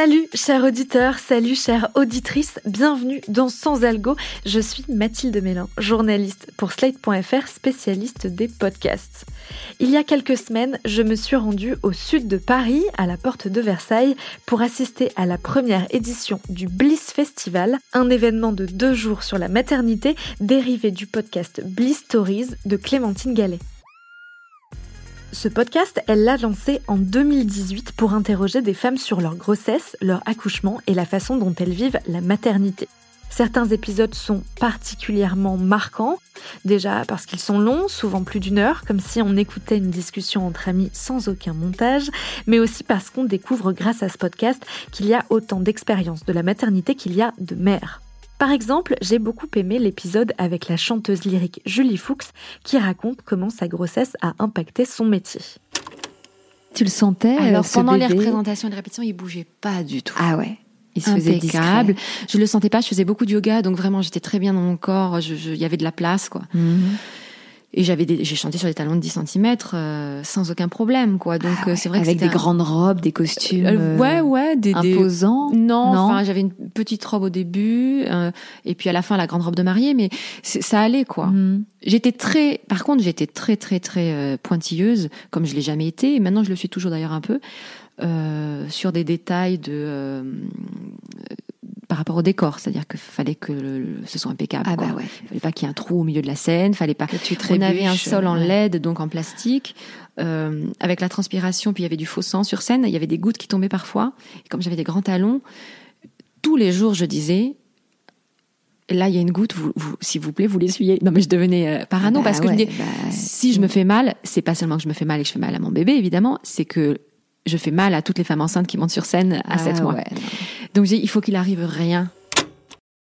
Salut chers auditeurs, salut chères auditrices, bienvenue dans Sans Algo. Je suis Mathilde Mélin, journaliste pour Slate.fr, spécialiste des podcasts. Il y a quelques semaines, je me suis rendue au sud de Paris, à la porte de Versailles, pour assister à la première édition du Bliss Festival, un événement de deux jours sur la maternité dérivé du podcast Bliss Stories de Clémentine Gallet. Ce podcast, elle l'a lancé en 2018 pour interroger des femmes sur leur grossesse, leur accouchement et la façon dont elles vivent la maternité. Certains épisodes sont particulièrement marquants, déjà parce qu'ils sont longs, souvent plus d'une heure, comme si on écoutait une discussion entre amis sans aucun montage, mais aussi parce qu'on découvre grâce à ce podcast qu'il y a autant d'expériences de la maternité qu'il y a de mères. Par exemple, j'ai beaucoup aimé l'épisode avec la chanteuse lyrique Julie Fuchs qui raconte comment sa grossesse a impacté son métier. Tu le sentais Alors ce pendant les représentations et les répétitions, il bougeait pas du tout. Ah ouais. Il se faisait Impeccable. discret. Je le sentais pas. Je faisais beaucoup de yoga, donc vraiment j'étais très bien dans mon corps. Je- je- Il y avait de la place, quoi. Mhm. Et j'avais, des- j'ai chanté sur des talons de 10 cm sans aucun problème, quoi. Donc Ah euh, ouais, c'est vrai que avec des un- grandes robes, des costumes Euh, euh, ouais, ouais, des, des- imposants. Non, Non. enfin j'avais une petite robe au début, euh, et puis à la fin la grande robe de mariée, mais ça allait quoi. Mhm. J'étais très, par contre, j'étais très très très euh, pointilleuse, comme je l'ai jamais été. Et maintenant, je le suis toujours d'ailleurs un peu euh, sur des détails de euh, par rapport au décor, c'est-à-dire qu'il fallait que le- le- ce soit impeccable. Ah quoi. bah ouais. Fallait pas qu'il y ait un trou au milieu de la scène, fallait pas. Que tu On avait un sol en. LED, donc en plastique, euh, avec la transpiration, puis il y avait du faux sang sur scène. Il y avait des gouttes qui tombaient parfois. Et comme j'avais des grands talons, tous les jours, je disais. Là, il y a une goutte, vous, vous- s'il vous plaît, vous l'essuyez. Non, mais je devenais euh, parano Bah parce que je me ouais, dis, bah, si je me fais mal, c'est pas seulement que je me fais mal et que je fais mal à mon bébé, évidemment, c'est que je fais mal à toutes les femmes enceintes qui montent sur scène à ah 7 mois. ouais. Donc il faut qu'il arrive rien.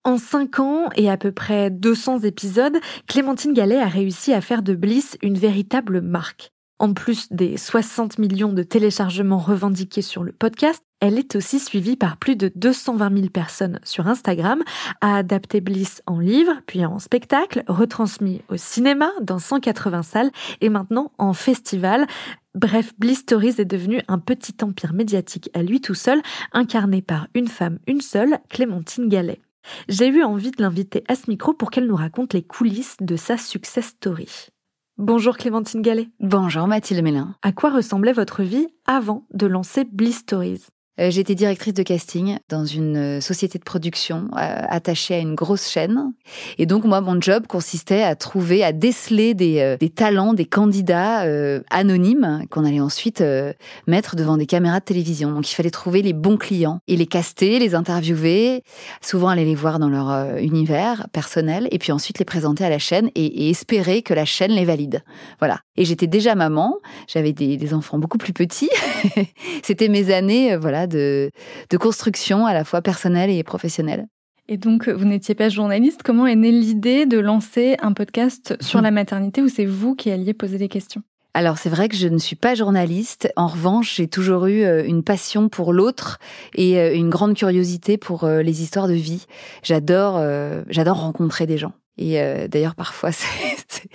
En 5 ans et à peu près 200 épisodes, Clémentine Gallet a réussi à faire de Bliss une véritable marque. En plus des 60 millions de téléchargements revendiqués sur le podcast, elle est aussi suivie par plus de 220 000 personnes sur Instagram, a adapté Bliss en livre, puis en spectacle, retransmis au cinéma dans 180 salles et maintenant en festival. Bref, Bliss Stories est devenu un petit empire médiatique à lui tout seul, incarné par une femme, une seule, Clémentine Gallet. J'ai eu envie de l'inviter à ce micro pour qu'elle nous raconte les coulisses de sa success story. Bonjour Clémentine Gallet. Bonjour Mathilde Mélin. À quoi ressemblait votre vie avant de lancer Bliss Stories? J'étais directrice de casting dans une euh, société de production euh, attachée à une grosse chaîne. Et donc, moi, mon job consistait à trouver, à déceler des, euh, talents, des candidats euh, anonymes qu'on allait ensuite euh, mettre devant des caméras de télévision. Donc, il fallait trouver les bons clients et les caster, les interviewer, souvent aller les voir dans leur euh, univers personnel et puis ensuite les présenter à la chaîne et, espérer que la chaîne les valide. Voilà. Et j'étais déjà maman, j'avais des, des enfants beaucoup plus petits. C'était mes années, euh, voilà, de, de construction à la fois personnelle et professionnelle. Et donc, vous n'étiez pas journaliste. Comment est née l'idée de lancer un podcast sur la maternité où c'est vous qui alliez poser des questions? Alors c'est vrai que je ne suis pas journaliste. En revanche, j'ai toujours eu euh, une passion pour l'autre et euh, une grande curiosité pour euh, les histoires de vie. J'adore, euh, j'adore rencontrer des gens. Et euh, d'ailleurs, parfois, c'est, c'est-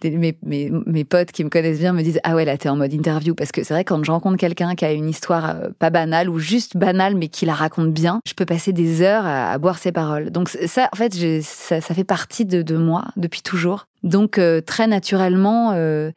des- mes, mes, mes potes qui me connaissent bien me disent Ah ouais, là, t'es en mode interview. Parce que c'est vrai, quand je rencontre quelqu'un qui a une histoire euh, pas banale ou juste banale, mais qui la raconte bien, je peux passer des heures à, à boire ses paroles. Donc, ça, en fait, ça, ça fait partie de, de moi depuis toujours. Donc, euh, très naturellement, euh,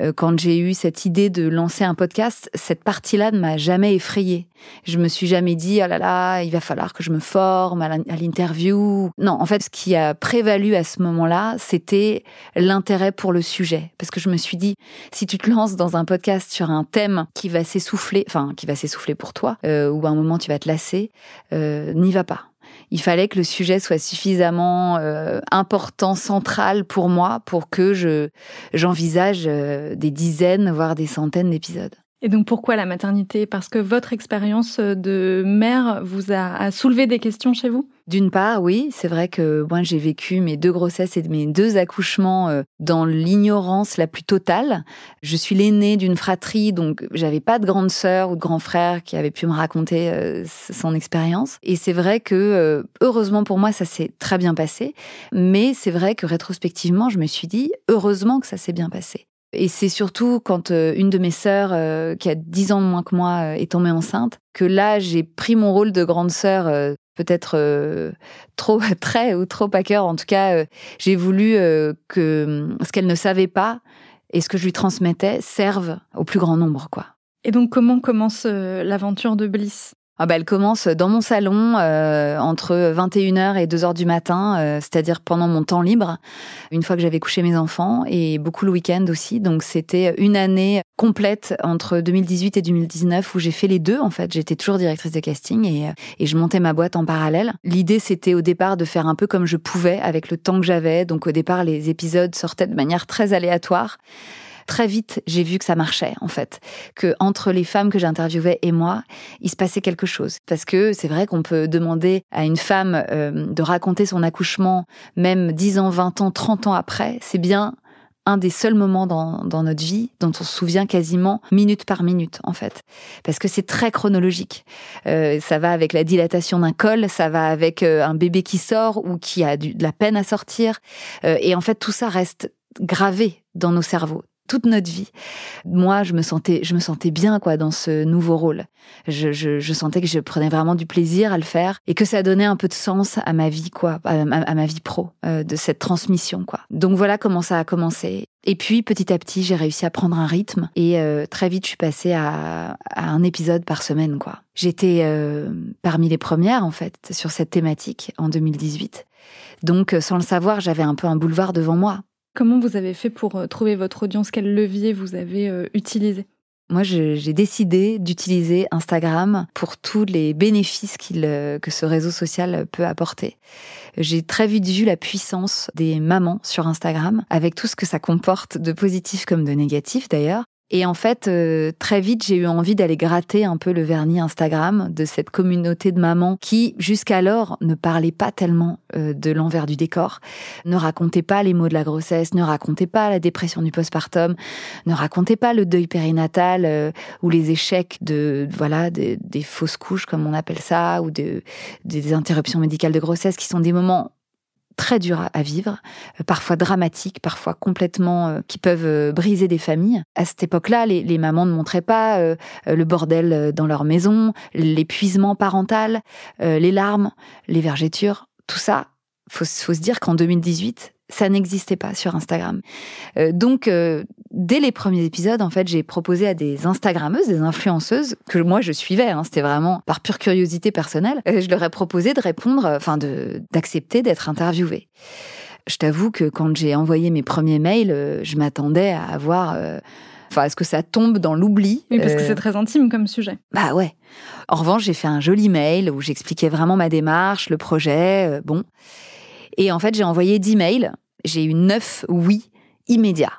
euh, quand j'ai eu cette idée de lancer un podcast, cette partie-là ne m'a jamais effrayée. Je me suis jamais dit, oh là là, il va falloir que je me forme à l'interview. Non, en fait, ce qui a prévalu à ce moment-là, c'était l'intérêt pour le sujet. Parce que je me suis dit, si tu te lances dans un podcast sur un thème qui va s'essouffler, enfin, qui va s'essouffler pour toi, euh, ou à un moment tu vas te lasser, euh, n'y va pas. Il fallait que le sujet soit suffisamment euh, important, central pour moi, pour que je j'envisage euh, des dizaines, voire des centaines d'épisodes. Et donc, pourquoi la maternité? Parce que votre expérience de mère vous a, soulevé des questions chez vous? D'une part, oui, c'est vrai que moi j'ai vécu mes deux grossesses et mes deux accouchements euh, dans l'ignorance la plus totale. Je suis l'aînée d'une fratrie, donc j'avais pas de grande sœur ou de grand frère qui avait pu me raconter euh, son expérience. Et c'est vrai que euh, heureusement pour moi ça s'est très bien passé, mais c'est vrai que rétrospectivement je me suis dit heureusement que ça s'est bien passé. Et c'est surtout quand euh, une de mes sœurs, euh, qui a 10 ans de moins que moi, euh, est tombée enceinte, que là, j'ai pris mon rôle de grande sœur, peut-être euh, trop très ou trop à cœur. En tout cas, j'ai voulu que hum, ce qu'elle ne savait pas et ce que je lui transmettais serve au plus grand nombre, quoi. Et donc, comment commence l'aventure de Bliss? Ah bah, elle commence dans mon salon euh, entre 21h et 2h du matin, euh, c'est-à-dire pendant mon temps libre, une fois que j'avais couché mes enfants, et beaucoup le week-end aussi. Donc c'était une année complète entre 2018 et 2019 où j'ai fait les deux en fait. J'étais toujours directrice de casting et, euh, et je montais ma boîte en parallèle. L'idée c'était au départ de faire un peu comme je pouvais avec le temps que j'avais. Donc au départ les épisodes sortaient de manière très aléatoire. Très vite, j'ai vu que ça marchait en fait, que entre les femmes que j'interviewais et moi, il se passait quelque chose. Parce que c'est vrai qu'on peut demander à une femme euh, de raconter son accouchement, même 10 ans, 20 ans, 30 ans après, c'est bien un des seuls moments dans, dans notre vie dont on se souvient quasiment minute par minute en fait. Parce que c'est très chronologique. Euh, ça va avec la dilatation d'un col ça va avec euh, un bébé qui sort ou qui a du- de la peine à sortir. Euh, et en fait tout ça reste gravé dans nos cerveaux toute notre vie. Moi, je me sentais, je me sentais bien quoi dans ce nouveau rôle. Je, sentais que je prenais vraiment du plaisir à le faire et que ça donnait un peu de sens à ma vie quoi, à, ma- vie pro, euh, de cette transmission quoi. Donc voilà comment ça a commencé. Et puis petit à petit, j'ai réussi à prendre un rythme et euh, très vite, je suis passée à, un épisode par semaine quoi. J'étais euh, parmi les premières en fait sur cette thématique en 2018. Donc sans le savoir, j'avais un peu un boulevard devant moi. Comment vous avez fait pour euh, trouver votre audience? Quel levier vous avez euh, utilisé? Moi, j'ai décidé d'utiliser Instagram pour tous les bénéfices euh, que ce réseau social peut apporter. J'ai très vite vu la puissance des mamans sur Instagram, avec tout ce que ça comporte de positif comme de négatif d'ailleurs. Et en fait, euh, très vite, j'ai eu envie d'aller gratter un peu le vernis Instagram de cette communauté de mamans qui, jusqu'alors, ne parlait pas tellement euh, de l'envers du décor, ne racontait pas les maux de la grossesse, ne racontait pas la dépression du postpartum, ne racontait pas le deuil périnatal euh, ou les échecs de voilà des, fausses couches comme on appelle ça ou de, des interruptions médicales de grossesse qui sont des moments très durs à- vivre, euh, parfois dramatiques, parfois complètement euh, qui peuvent euh, briser des familles. À cette époque-là, les, les mamans ne montraient pas euh, euh, le bordel dans leur maison, l'épuisement parental, euh, les larmes, les vergetures, tout ça. Faut, faut se dire qu'en 2018, ça n'existait pas sur Instagram. Euh, donc, euh, dès les premiers épisodes, en fait, j'ai proposé à des Instagrammeuses, des influenceuses que moi je suivais. hein, C'était vraiment par pure curiosité personnelle. euh, je leur ai proposé de répondre, enfin, d'accepter d'être interviewées. Je t'avoue que quand j'ai envoyé mes premiers mails, je m'attendais à avoir, enfin, à ce que ça tombe dans l'oubli. Oui, parce que c'est très intime comme sujet. bah ouais. En revanche, j'ai fait un joli mail où j'expliquais vraiment ma démarche, le projet, bon. Et en fait, j'ai envoyé 10 mails. J'ai eu 9 oui immédiats.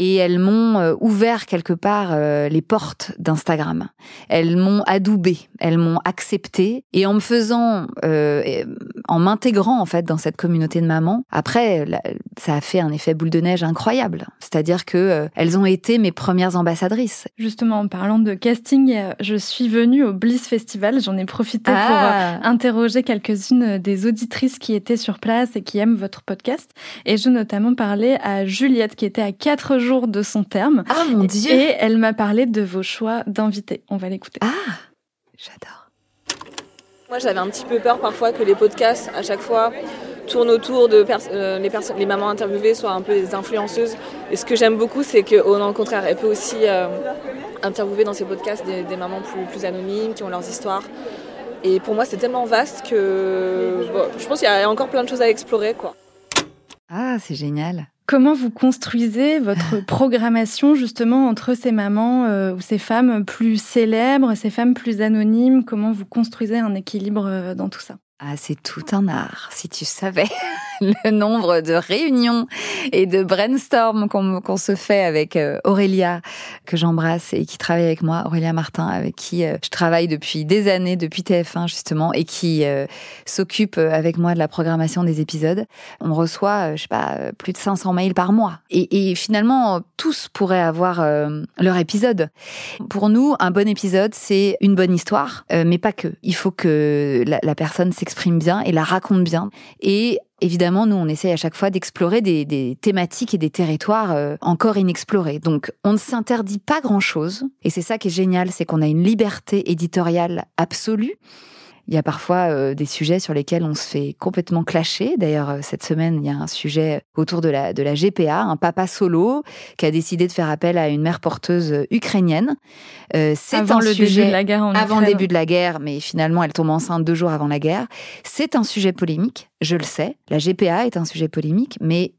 Et elles m'ont euh, ouvert quelque part euh, les portes d'Instagram. Elles m'ont adoubé, elles m'ont accepté. Et en me faisant, euh, en m'intégrant en fait dans cette communauté de mamans, après, ça a fait un effet boule de neige incroyable. C'est-à-dire que euh, elles ont été mes premières ambassadrices. Justement, en parlant de casting, je suis venue au Bliss Festival. J'en ai profité pour Ah. interroger quelques-unes des auditrices qui étaient sur place et qui aiment votre podcast. Et je notamment parlé à Juliette qui était à quatre jours de son terme. Ah mon dieu Et elle m'a parlé de vos choix d'invités. On va l'écouter. Ah, j'adore. Moi, j'avais un petit peu peur parfois que les podcasts, à chaque fois, tournent autour de pers- euh, les, personnes, les mamans interviewées soient un peu des influenceuses. Et ce que j'aime beaucoup, c'est qu'au contraire, elle peut aussi euh, interviewer dans ces podcasts des, des mamans plus, plus anonymes, qui ont leurs histoires. Et pour moi, c'est tellement vaste que bon, je pense qu'il y a encore plein de choses à explorer. Quoi. Ah, c'est génial. Comment vous construisez votre programmation justement entre ces mamans euh, ou ces femmes plus célèbres, ces femmes plus anonymes? Comment vous construisez un équilibre euh, dans tout ça? Ah, c'est tout un art, si tu savais le nombre de réunions et de brainstorm qu'on qu'on se fait avec euh, Aurélia, que j'embrasse et qui travaille avec moi, Aurélia Martin, avec qui euh, je travaille depuis des années, depuis TF1 justement, et qui euh, s'occupe avec moi de la programmation des épisodes. On reçoit, je sais pas, plus de 500 mails par mois. Et, finalement, tous pourraient avoir leur épisode. Pour nous, un bon épisode, c'est une bonne histoire, mais pas que. Il faut que la, la personne s'exprime bien et la raconte bien. Et Évidemment, nous, on essaye à chaque fois d'explorer des, thématiques et des territoires euh, encore inexplorés. Donc, on ne s'interdit pas grand-chose. Et c'est ça qui est génial, c'est qu'on a une liberté éditoriale absolue. Il y a parfois euh, des sujets sur lesquels on se fait complètement clasher. D'ailleurs, euh, cette semaine, il y a un sujet autour de la, de la GPA, un papa solo qui a décidé de faire appel à une mère porteuse ukrainienne. Euh, c'est avant le début de la guerre en Avant le début de la guerre, mais finalement, elle tombe enceinte deux jours avant la guerre. C'est un sujet polémique, je le sais. La GPA est un sujet polémique, mais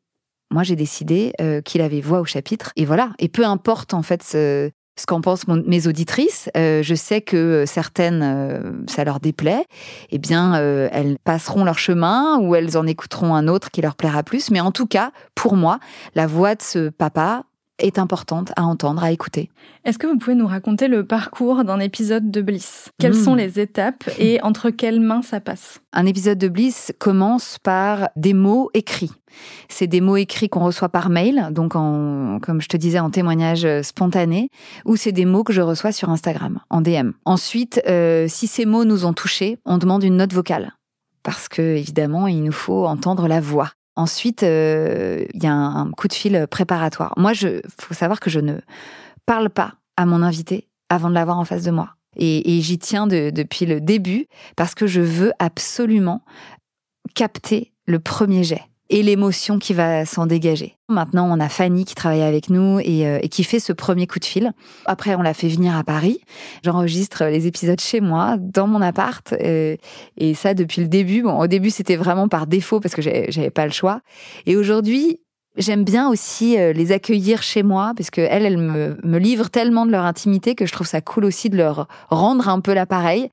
moi, j'ai décidé qu'il avait voix au chapitre. Et voilà. Et peu importe, en fait, ce, ce qu'en pensent mes auditrices. Euh, je sais que certaines, euh, ça leur déplaît. Eh bien, euh, elles passeront leur chemin ou elles en écouteront un autre qui leur plaira plus. Mais en tout cas, pour moi, la voix de ce papa est importante à entendre, à écouter. Est-ce que vous pouvez nous raconter le parcours d'un épisode de Bliss? Quelles hmm. sont les étapes et entre quelles mains ça passe? Un épisode de Bliss commence par des mots écrits. C'est des mots écrits qu'on reçoit par mail, donc en, comme je te disais, en témoignage spontané, ou c'est des mots que je reçois sur Instagram, en DM. Ensuite, euh, si ces mots nous ont touchés, on demande une note vocale parce que évidemment, il nous faut entendre la voix. Ensuite, euh, il y a un, coup de fil préparatoire. Moi, il faut savoir que je ne parle pas à mon invité avant de l'avoir en face de moi. Et, j'y tiens depuis le début parce que je veux absolument capter le premier jet et l'émotion qui va s'en dégager. Maintenant, on a Fanny qui travaille avec nous euh, et, qui fait ce premier coup de fil. Après, on l'a fait venir à Paris. J'enregistre les épisodes chez moi, dans mon appart. Euh, et ça, depuis le début. Bon, au début, c'était vraiment par défaut parce que j'avais pas le choix. Et aujourd'hui, J'aime bien aussi euh, les accueillir chez moi, parce que elles, elles me, me, livrent tellement de leur intimité que je trouve ça cool aussi de leur rendre un peu l'appareil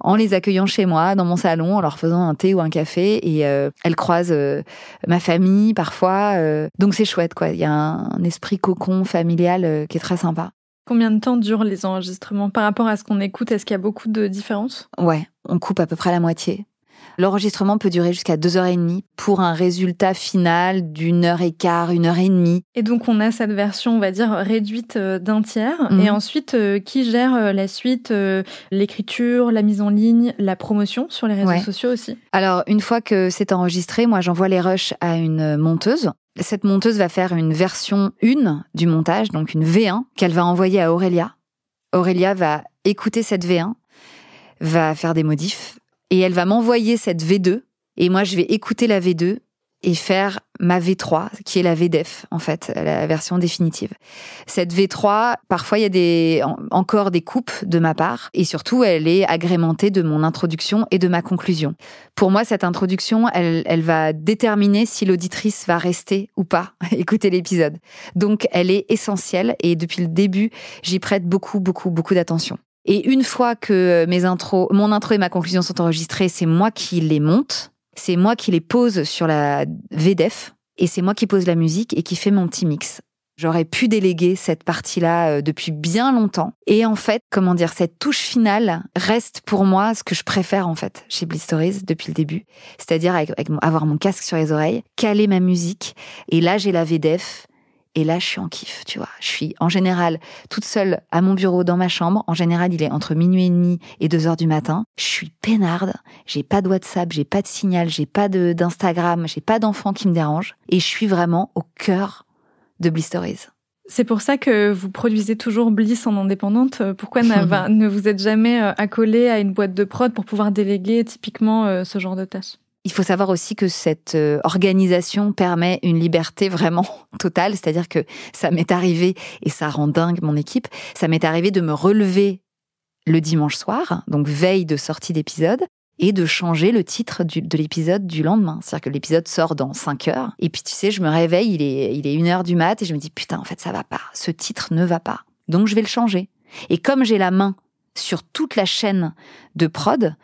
en les accueillant chez moi, dans mon salon, en leur faisant un thé ou un café. Et euh, elles croisent euh, ma famille parfois, donc c'est chouette quoi. Il y a un, esprit cocon familial qui est très sympa. Combien de temps durent les enregistrements? Par rapport à ce qu'on écoute Est-ce qu'il y a beaucoup de différences? Ouais, on coupe à peu près la moitié. L'enregistrement peut durer jusqu'à deux heures et demie pour un résultat final d'une heure et quart, une heure et demie. Et donc on a cette version, on va dire, réduite euh, d'un tiers. Mhm. Et ensuite, euh, qui gère euh, la suite, l'écriture, la mise en ligne, la promotion sur les réseaux sociaux aussi? Alors une fois que c'est enregistré, moi j'envoie les rushs à une monteuse cette monteuse va faire une version 1 du montage, donc une V1, qu'elle va envoyer à Aurélia. Aurélia va écouter cette V1, va faire des modifs, et elle va m'envoyer cette V2 et moi je vais écouter la V2 et faire ma V3 qui est la VDEF en fait, la version définitive. Cette V3, parfois il y a encore des coupes de ma part et surtout elle est agrémentée de mon introduction et de ma conclusion. Pour moi cette introduction, elle, elle va déterminer si l'auditrice va rester ou pas écouter l'épisode. Donc elle est essentielle et depuis le début, j'y prête beaucoup beaucoup beaucoup d'attention. Et une fois que mes intros, mon intro et ma conclusion sont enregistrés, c'est moi qui les monte, c'est moi qui les pose sur la VDEF, et c'est moi qui pose la musique et qui fait mon petit mix. J'aurais pu déléguer cette partie-là euh, depuis bien longtemps. Et en fait, comment dire, cette touche finale reste pour moi ce que je préfère en fait chez Bliss Stories depuis le début. C'est-à-dire avoir mon casque sur les oreilles, caler ma musique. Et là, j'ai la VDEF et là, je suis en kiff, tu vois. Je suis en général toute seule à mon bureau dans ma chambre. En général, il est entre minuit et demi et deux heures du matin. Je suis peinarde. J'ai pas de WhatsApp, j'ai pas de signal, j'ai pas d'Instagram, j'ai pas d'enfants qui me dérangent. Et je suis vraiment au cœur de Bliss Stories. C'est pour ça que vous produisez toujours Bliss en indépendante. Pourquoi ne vous êtes jamais euh, accolé à une boîte de prod pour pouvoir déléguer typiquement euh, ce genre de tâches il faut savoir aussi que cette euh, organisation permet une liberté vraiment totale, c'est-à-dire que ça m'est arrivé, et ça rend dingue mon équipe, ça m'est arrivé de me relever le dimanche soir, donc veille de sortie d'épisode, et de changer le titre de l'épisode du lendemain. C'est-à-dire que l'épisode sort dans 5 heures, et puis tu sais, je me réveille, il est, il est 1 heure du mat, et je me dis, putain, en fait, ça va pas, ce titre ne va pas. Donc je vais le changer. Et comme j'ai la main sur toute la chaîne de prod,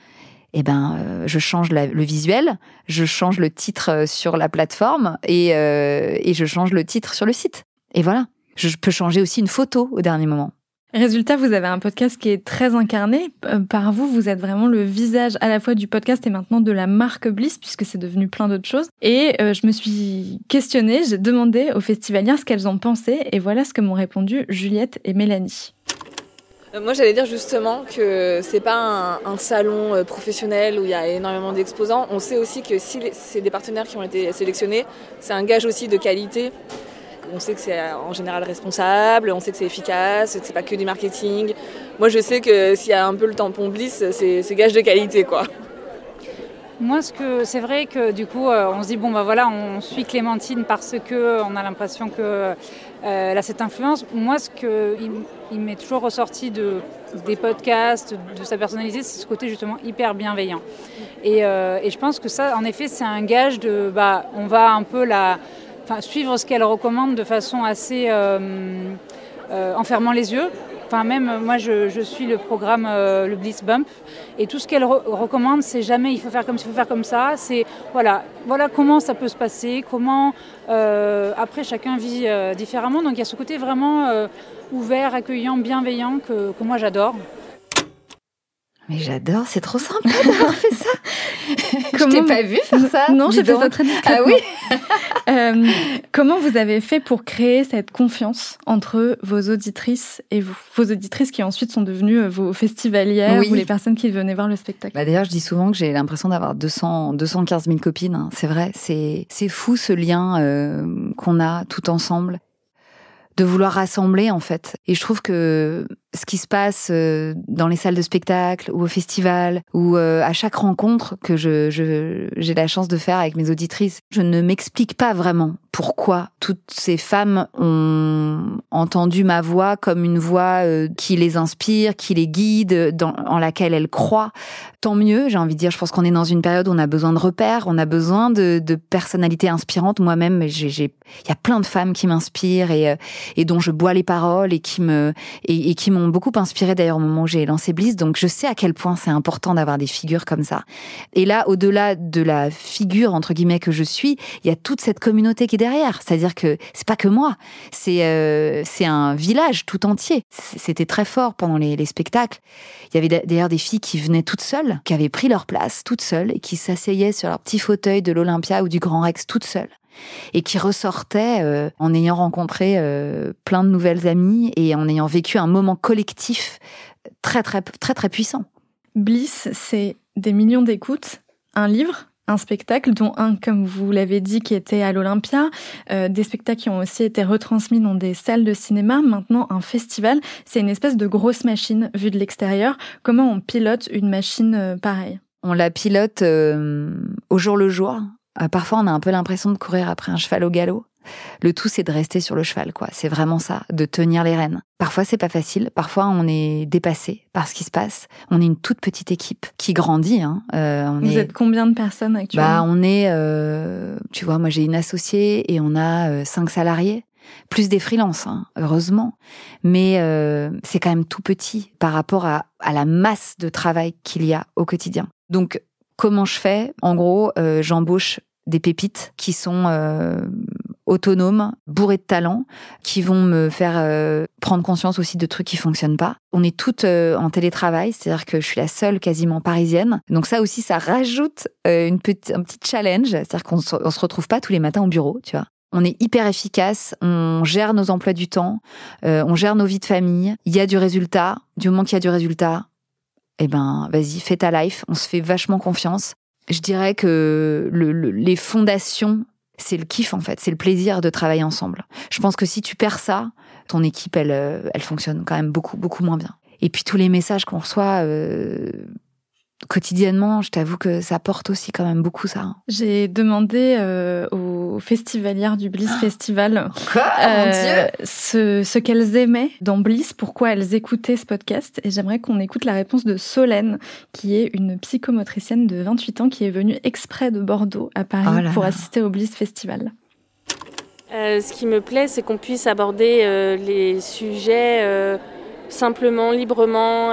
eh ben, euh, je change le visuel, je change le titre euh, sur la plateforme et, euh, et je change le titre sur le site. Et voilà. Je peux changer aussi une photo au dernier moment. Résultat, vous avez un podcast qui est très incarné. Par vous, vous êtes vraiment le visage à la fois du podcast et maintenant de la marque Bliss, puisque c'est devenu plein d'autres choses. Et je me suis questionnée, j'ai demandé aux festivalières ce qu'elles en pensaient, et voilà ce que m'ont répondu Juliette et Mélanie. Moi, j'allais dire justement que c'est pas un, salon professionnel où il y a énormément d'exposants. On sait aussi que si c'est des partenaires qui ont été sélectionnés, c'est un gage aussi de qualité. On sait que c'est en général responsable, on sait que c'est efficace, que c'est pas que du marketing. Moi, je sais que s'il y a un peu le tampon Bliss, c'est gage de qualité, quoi. Moi, ce que c'est vrai que du coup, euh, on se dit bon bah voilà, on suit Clémentine parce que on a l'impression que euh, a cette influence. Moi, ce que il, m'est toujours ressorti de des podcasts, de sa personnalité, c'est ce côté justement hyper bienveillant. Et, euh, je pense que ça, en effet, c'est un gage de bah on va un peu la suivre ce qu'elle recommande de façon assez en fermant les yeux Enfin, même moi, je, suis le programme, euh, le Bliss Bump, et tout ce qu'elle recommande, c'est jamais il faut faire comme il faut faire comme ça. C'est voilà, voilà comment ça peut se passer, comment euh, après chacun vit euh, différemment. Donc il y a ce côté vraiment ouvert, accueillant, bienveillant que moi j'adore. Mais j'adore, c'est trop sympa d'avoir fait ça. Comment... Je t'ai pas vu faire ça. Non, j'ai fait ça très discrètement. Ah oui. euh, comment vous avez fait pour créer cette confiance entre vos auditrices et vous, vos auditrices qui ensuite sont devenues euh, vos festivalières ou les personnes qui venaient voir le spectacle? Bah D'ailleurs, je dis souvent que j'ai l'impression d'avoir 200, 215 000 copines. Hein. C'est vrai, c'est c'est fou ce lien euh, qu'on a tout ensemble de vouloir rassembler en fait. Et je trouve que ce qui se passe euh, dans les salles de spectacle ou au festival ou euh, à chaque rencontre que j'ai la chance de faire avec mes auditrices, je ne m'explique pas vraiment pourquoi toutes ces femmes ont entendu ma voix comme une voix euh, qui les inspire, qui les guide, en laquelle elles croient. Tant mieux, j'ai envie de dire. Je pense qu'on est dans une période où on a besoin de repères, on a besoin de, personnalités inspirantes. Moi-même, il y a plein de femmes qui m'inspirent et, dont je bois les paroles et qui me et qui m'ont beaucoup inspiré d'ailleurs au moment où j'ai lancé Bliss. Donc je sais à quel point c'est important d'avoir des figures comme ça. Et là, au-delà de la figure entre guillemets que je suis, il y a toute cette communauté qui est derrière. C'est-à-dire que c'est pas que moi, c'est euh, un village tout entier. C'était très fort pendant les, les spectacles. Il y avait d'ailleurs des filles qui venaient toutes seules, qui avaient pris leur place toutes seules et qui s'asseyaient sur leur petit fauteuil de l'Olympia ou du Grand Rex toutes seules et qui ressortaient euh, en ayant rencontré euh, plein de nouvelles amies et en ayant vécu un moment collectif très très très très puissant. Bliss, c'est des millions d'écoutes, un livre, un spectacle, dont un, comme vous l'avez dit, qui était à l'Olympia, euh, des spectacles qui ont aussi été retransmis dans des salles de cinéma, maintenant un festival. C'est une espèce de grosse machine vue de l'extérieur. Comment on pilote une machine euh, pareille? On la pilote euh, au jour le jour. Parfois, on a un peu l'impression de courir après un cheval au galop. Le tout, c'est de rester sur le cheval, quoi. C'est vraiment ça, de tenir les rênes. Parfois, c'est pas facile. Parfois, on est dépassé par ce qui se passe. On est une toute petite équipe qui grandit. Hein. Euh, on Vous êtes combien de personnes actuellement? Bah, on est, euh, tu vois, moi j'ai une associée et on a euh, cinq salariés plus des freelances, hein, heureusement. Mais euh, c'est quand même tout petit par rapport à, à la masse de travail qu'il y a au quotidien. Donc, comment je fais? En gros, euh, j'embauche des pépites qui sont euh, autonomes, bourrés de talent, qui vont me faire euh, prendre conscience aussi de trucs qui fonctionnent pas. On est toutes euh, en télétravail, c'est-à-dire que je suis la seule quasiment parisienne. Donc ça aussi, ça rajoute un petit challenge, c'est-à-dire qu'on se, se retrouve pas tous les matins au bureau, tu vois. On est hyper efficace, on gère nos emplois du temps, on gère nos vies de famille. Il y a du résultat. Du moment qu'il y a du résultat, eh ben, vas-y, fais ta life. On se fait vachement confiance je dirais que le, les fondations, c'est le kiff en fait, c'est le plaisir de travailler ensemble. Je pense que si tu perds ça, ton équipe, elle, euh, elle fonctionne quand même beaucoup, beaucoup moins bien. Et puis tous les messages qu'on reçoit, euh, quotidiennement, je t'avoue que ça porte aussi quand même beaucoup ça. Hein. J'ai demandé euh, aux festivalières du Bliss ah. Festival euh, ce, ce qu'elles aimaient dans Bliss, pourquoi elles écoutaient ce podcast. Et j'aimerais qu'on écoute la réponse de Solène, qui est une psychomotricienne de 28 ans qui est venue exprès de Bordeaux à Paris oh pour assister au Bliss Festival. Euh, ce qui me plaît, c'est qu'on puisse aborder euh, les sujets euh, simplement, librement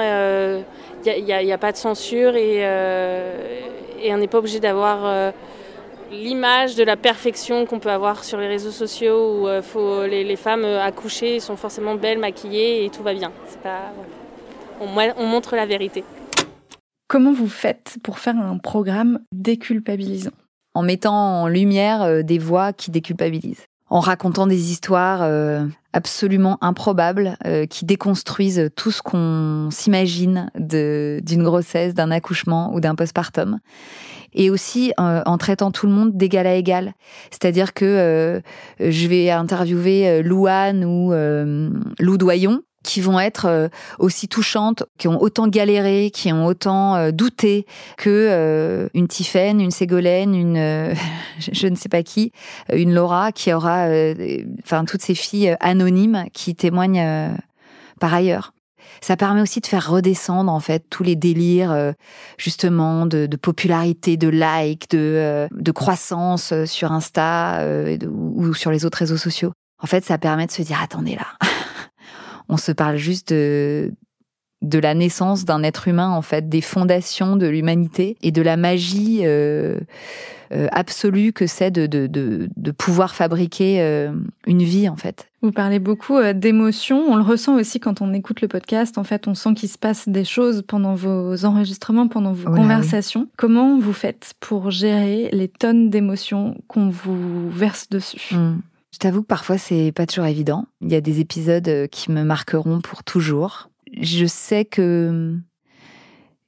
il n'y a, pas de censure et, euh, et on n'est pas obligé d'avoir euh, l'image de la perfection qu'on peut avoir sur les réseaux sociaux où euh, faut, les, les, femmes accouchées sont forcément belles, maquillées et tout va bien. Pas, on, on montre la vérité. Comment vous faites pour faire un programme déculpabilisant? En mettant en lumière des voix qui déculpabilisent en racontant des histoires absolument improbables euh, qui déconstruisent tout ce qu'on s'imagine d'une grossesse, d'un accouchement ou d'un postpartum. Et aussi euh, en traitant tout le monde d'égal à égal. C'est-à-dire que euh, je vais interviewer Louane ou Lou Doyon qui vont être euh, aussi touchantes, qui ont autant galéré, qui ont autant euh, douté que euh, une Tiffaine, une Ségolène, une je ne sais pas qui, une Laura qui aura enfin toutes ces filles anonymes qui témoignent par ailleurs. Ça permet aussi de faire redescendre en fait tous les délires justement de, popularité, de like, de croissance sur Insta ou sur les autres réseaux sociaux. En fait, ça permet de se dire attendez là, on se parle juste de, de la naissance d'un être humain, en fait, des fondations de l'humanité et de la magie euh, euh, absolue que c'est de, de, de, pouvoir fabriquer euh, une vie, en fait. Vous parlez beaucoup d'émotions. On le ressent aussi quand on écoute le podcast. En fait, on sent qu'il se passe des choses pendant vos enregistrements, pendant vos oh conversations. Comment vous faites pour gérer les tonnes d'émotions qu'on vous verse dessus? Mmh. Je t'avoue que parfois c'est pas toujours évident. Il y a des épisodes euh, qui me marqueront pour toujours. Je sais que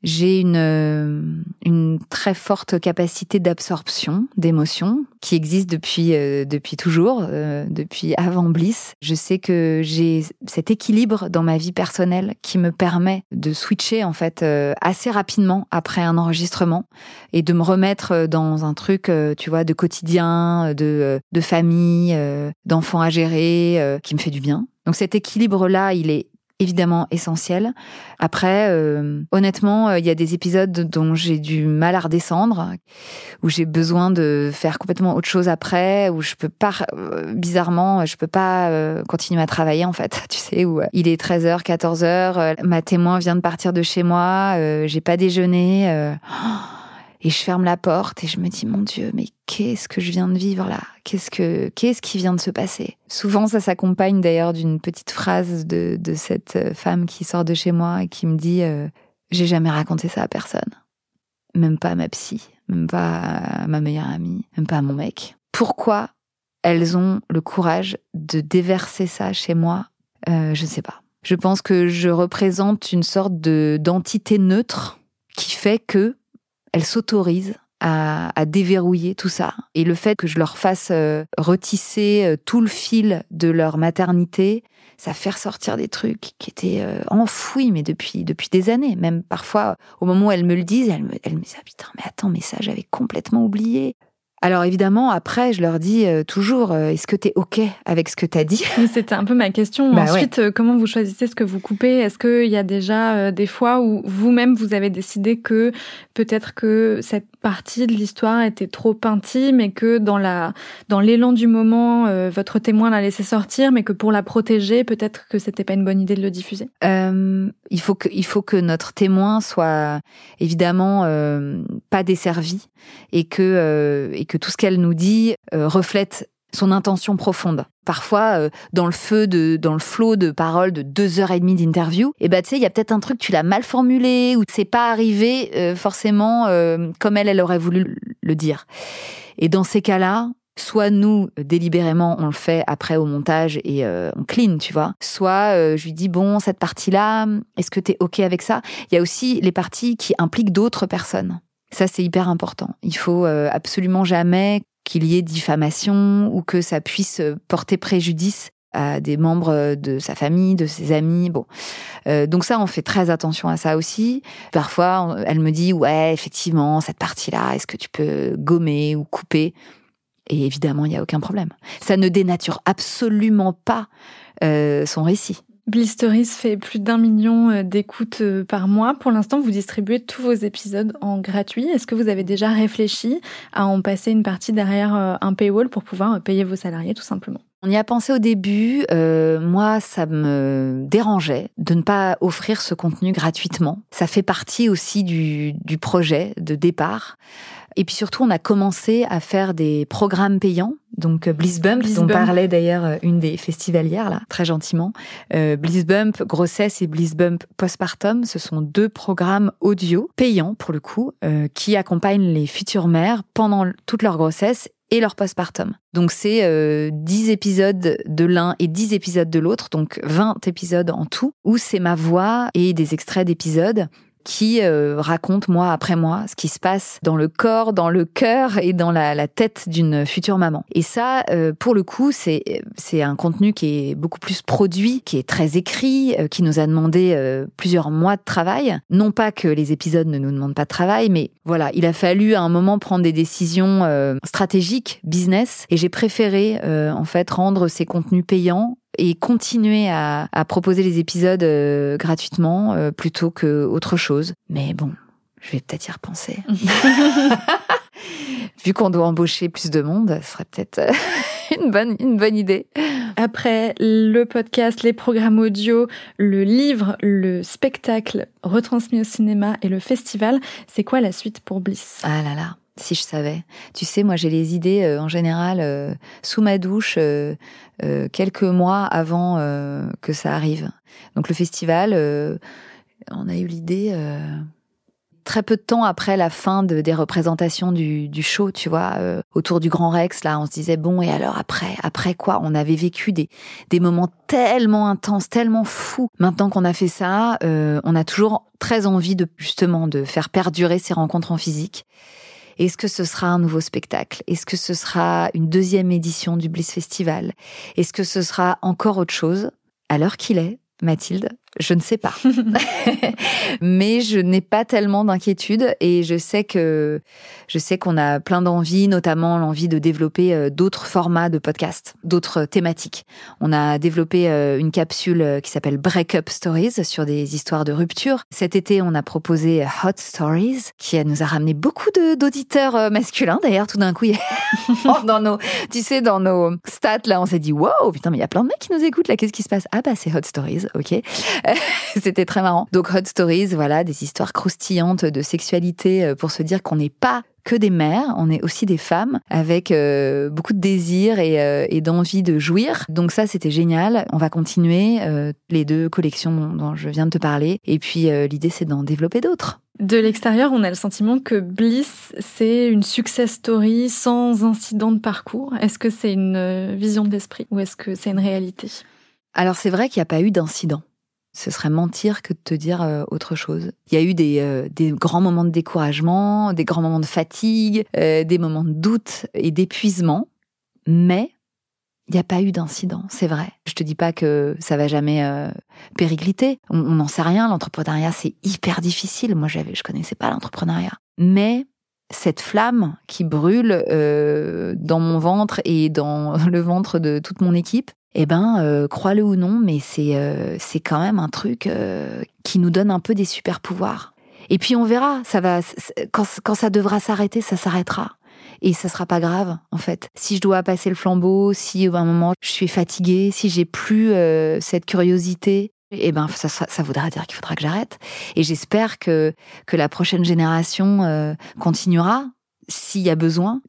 j'ai une, euh, une très forte capacité d'absorption d'émotions qui existe depuis, euh, depuis toujours, euh, depuis avant Bliss. Je sais que j'ai cet équilibre dans ma vie personnelle qui me permet de switcher en fait assez rapidement après un enregistrement et de me remettre dans un truc, tu vois, de quotidien, de, de famille, d'enfants à gérer, qui me fait du bien. Donc cet équilibre-là, il est évidemment essentiel. Après, euh, honnêtement, euh, il y a des épisodes dont j'ai du mal à redescendre, où j'ai besoin de faire complètement autre chose après, où je peux pas, euh, bizarrement, je peux pas continuer à travailler en fait. Tu sais, où il est 13h, 14h, ma témoin vient de partir de chez moi, j'ai pas déjeuné. Et je ferme la porte et je me dis, mon Dieu, mais qu'est-ce que je viens de vivre là? Qu'est-ce que qu'est-ce qui vient de se passer? Souvent, ça s'accompagne d'ailleurs d'une petite phrase de, de, cette euh, femme qui sort de chez moi et qui me dit, euh, j'ai jamais raconté ça à personne, même pas à ma psy, même pas à ma meilleure amie, même pas à mon mec. Pourquoi elles ont le courage de déverser ça chez moi? Euh, Je ne sais pas. Je pense que je représente une sorte de d'entité neutre qui fait que elles s'autorisent à, déverrouiller tout ça. Et le fait que je leur fasse euh, retisser euh, tout le fil de leur maternité, ça fait ressortir des trucs qui étaient euh, enfouis, mais depuis, depuis des années. Même parfois, au moment où elles me le disent, elles me, elles me disent ah, putain, mais attends, mais ça, j'avais complètement oublié. Alors évidemment, après, je leur dis euh, toujours, euh, est-ce que tu es OK avec ce que tu as dit C'était un peu ma question. Bah Ensuite, euh, comment vous choisissez ce que vous coupez? Est-ce qu'il y a déjà des fois où vous-même, vous avez décidé que peut-être que cette partie de l'histoire était trop intime et que dans la dans l'élan du moment, votre témoin l'a laissé sortir, mais que pour la protéger, peut-être que c'était pas une bonne idée de le diffuser? Il faut que, il faut que notre témoin soit évidemment pas desservi et que, et que que tout ce qu'elle nous dit euh, reflète son intention profonde. Parfois, euh, dans le feu de, dans le flot de paroles de deux heures et demie d'interview, et eh ben tu sais, il y a peut-être un truc tu l'as mal formulé ou c'est pas arrivé euh, forcément comme elle, elle aurait voulu le dire. Et dans ces cas-là, soit nous délibérément on le fait après au montage et on clean, tu vois. Soit je lui dis bon cette partie-là, est-ce que t'es ok avec ça? Il y a aussi les parties qui impliquent d'autres personnes. Ça, c'est hyper important. Il faut euh, absolument jamais qu'il y ait diffamation ou que ça puisse euh, porter préjudice à des membres euh, de sa famille, de ses amis. Bon, donc ça, on fait très attention à ça aussi. Parfois, elle me dit ouais, effectivement, cette partie-là, est-ce que tu peux gommer ou couper? Et évidemment, il n'y a aucun problème. Ça ne dénature absolument pas son récit. Blisteries fait plus d'un million euh, d'écoutes euh, par mois. Pour l'instant, vous distribuez tous vos épisodes en gratuit. Est-ce que vous avez déjà réfléchi à en passer une partie derrière euh, un paywall pour pouvoir payer vos salariés tout simplement? On y a pensé au début. moi, ça me dérangeait de ne pas offrir ce contenu gratuitement. Ça fait partie aussi du, du projet de départ. Et puis surtout, on a commencé à faire des programmes payants. Donc euh, Bliss Bump, dont parlait d'ailleurs euh, une des festivalières là, très gentiment. Euh, Bliss Bump grossesse et Bliss Bump postpartum, ce sont deux programmes audio payants pour le coup, euh, qui accompagnent les futures mères pendant toute leur grossesse et leur postpartum. Donc c'est euh, 10 épisodes de l'un et 10 épisodes de l'autre, donc 20 épisodes en tout, où c'est ma voix et des extraits d'épisodes qui euh, raconte mois après mois ce qui se passe dans le corps, dans le cœur et dans la, tête d'une future maman. Et ça, euh, pour le coup, c'est c'est un contenu qui est beaucoup plus produit, qui est très écrit, euh, qui nous a demandé euh, plusieurs mois de travail. Non pas que les épisodes ne nous demandent pas de travail, mais voilà, il a fallu à un moment prendre des décisions euh, stratégiques, business, et j'ai préféré euh, en fait rendre ces contenus payants et continuer à, à proposer les épisodes euh, gratuitement euh, plutôt que autre chose. Mais bon, je vais peut-être y repenser. Vu qu'on doit embaucher plus de monde, ce serait peut-être euh, une bonne une bonne idée. Après le podcast, les programmes audio, le livre, le spectacle retransmis au cinéma et le festival, c'est quoi la suite pour Bliss? Ah là là, si je savais. Tu sais, moi j'ai les idées euh, en général euh, sous ma douche euh, euh, quelques mois avant euh, que ça arrive. Donc le festival, euh, on a eu l'idée très peu de temps après la fin de, des représentations du, du show, tu vois, euh, autour du Grand Rex. Là, on se disait bon et alors après, après quoi? On avait vécu des des moments tellement intenses, tellement fous. Maintenant qu'on a fait ça, euh, on a toujours très envie de justement de faire perdurer ces rencontres en physique. Est-ce que ce sera un nouveau spectacle? Est-ce que ce sera une deuxième édition du Bliss Festival? Est-ce que ce sera encore autre chose? À l'heure qu'il est, Mathilde, je ne sais pas. Mais je n'ai pas tellement d'inquiétude et je sais que je sais qu'on a plein d'envies, notamment l'envie de développer euh, d'autres formats de podcasts, d'autres thématiques. On a développé euh, une capsule euh, qui s'appelle Breakup Stories sur des histoires de rupture. Cet été, on a proposé Hot Stories qui nous a ramené beaucoup d'auditeurs masculins. D'ailleurs, tout d'un coup, a- dans nos, tu sais, dans nos stats là, on s'est dit wow, putain, mais il y a plein de mecs qui nous écoutent là. Qu'est-ce qui se passe? Ah bah c'est Hot Stories, ok. C'était très marrant. Donc Hot Stories, voilà, des histoires croustillantes de sexualité euh, pour se dire qu'on n'est pas que des mères, on est aussi des femmes avec euh, beaucoup de désir et, euh, et d'envie de jouir. Donc ça, c'était génial. On va continuer euh, les deux collections dont je viens de te parler. Et puis l'idée, c'est d'en développer d'autres. De l'extérieur, on a le sentiment que Bliss, c'est une success story sans incident de parcours. Est-ce que c'est une vision de l'esprit ou est-ce que c'est une réalité? Alors c'est vrai qu'il n'y a pas eu d'incident. Ce serait mentir que de te dire euh, autre chose. Il y a eu des, euh, des grands moments de découragement, des grands moments de fatigue, euh, des moments de doute et d'épuisement, mais il n'y a pas eu d'incident, c'est vrai. Je te dis pas que ça va jamais euh, péricliter. On n'en sait rien. L'entrepreneuriat c'est hyper difficile. Moi j'avais, je connaissais pas l'entrepreneuriat, mais cette flamme qui brûle dans mon ventre et dans le ventre de toute mon équipe, eh ben, euh, crois-le ou non, mais c'est euh, quand même un truc euh, qui nous donne un peu des super pouvoirs. Et puis on verra, ça va quand, quand ça devra s'arrêter, ça s'arrêtera. Et ça sera pas grave, en fait. Si je dois passer le flambeau, si à un moment je suis fatiguée, si j'ai plus cette curiosité, eh ben ça, ça, voudra dire qu'il faudra que j'arrête. Et j'espère que que la prochaine génération continuera s'il y a besoin.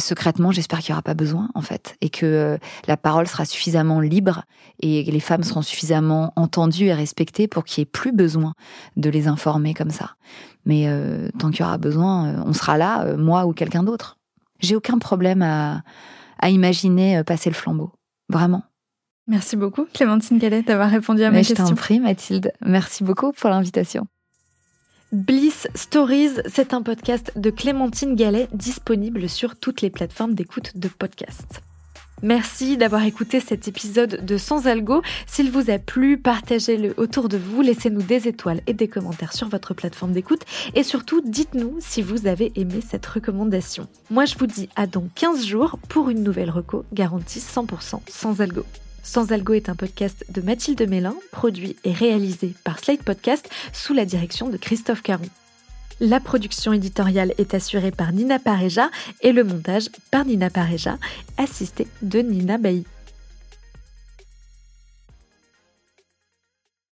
Secrètement, j'espère qu'il n'y aura pas besoin, en fait, et que euh, la parole sera suffisamment libre et les femmes seront suffisamment entendues et respectées pour qu'il n'y ait plus besoin de les informer comme ça. Mais euh, tant qu'il y aura besoin, euh, on sera là, euh, moi ou quelqu'un d'autre. J'ai aucun problème à, à imaginer passer le flambeau. Vraiment. Merci beaucoup, Clémentine Gallet, d'avoir répondu à ma Mais je t'en prie, Mathilde. Merci beaucoup pour l'invitation. Bliss Stories, c'est un podcast de Clémentine Gallet disponible sur toutes les plateformes d'écoute de podcasts. Merci d'avoir écouté cet épisode de Sans Algo. S'il vous a plu, partagez-le autour de vous, laissez-nous des étoiles et des commentaires sur votre plateforme d'écoute et surtout dites-nous si vous avez aimé cette recommandation. Moi je vous dis à dans 15 jours pour une nouvelle reco garantie 100% sans algo. Sans Algo est un podcast de Mathilde Mélin, produit et réalisé par Slate Podcast sous la direction de Christophe Caron. La production éditoriale est assurée par Nina Pareja et le montage par Nina Pareja, assistée de Nina Bailly.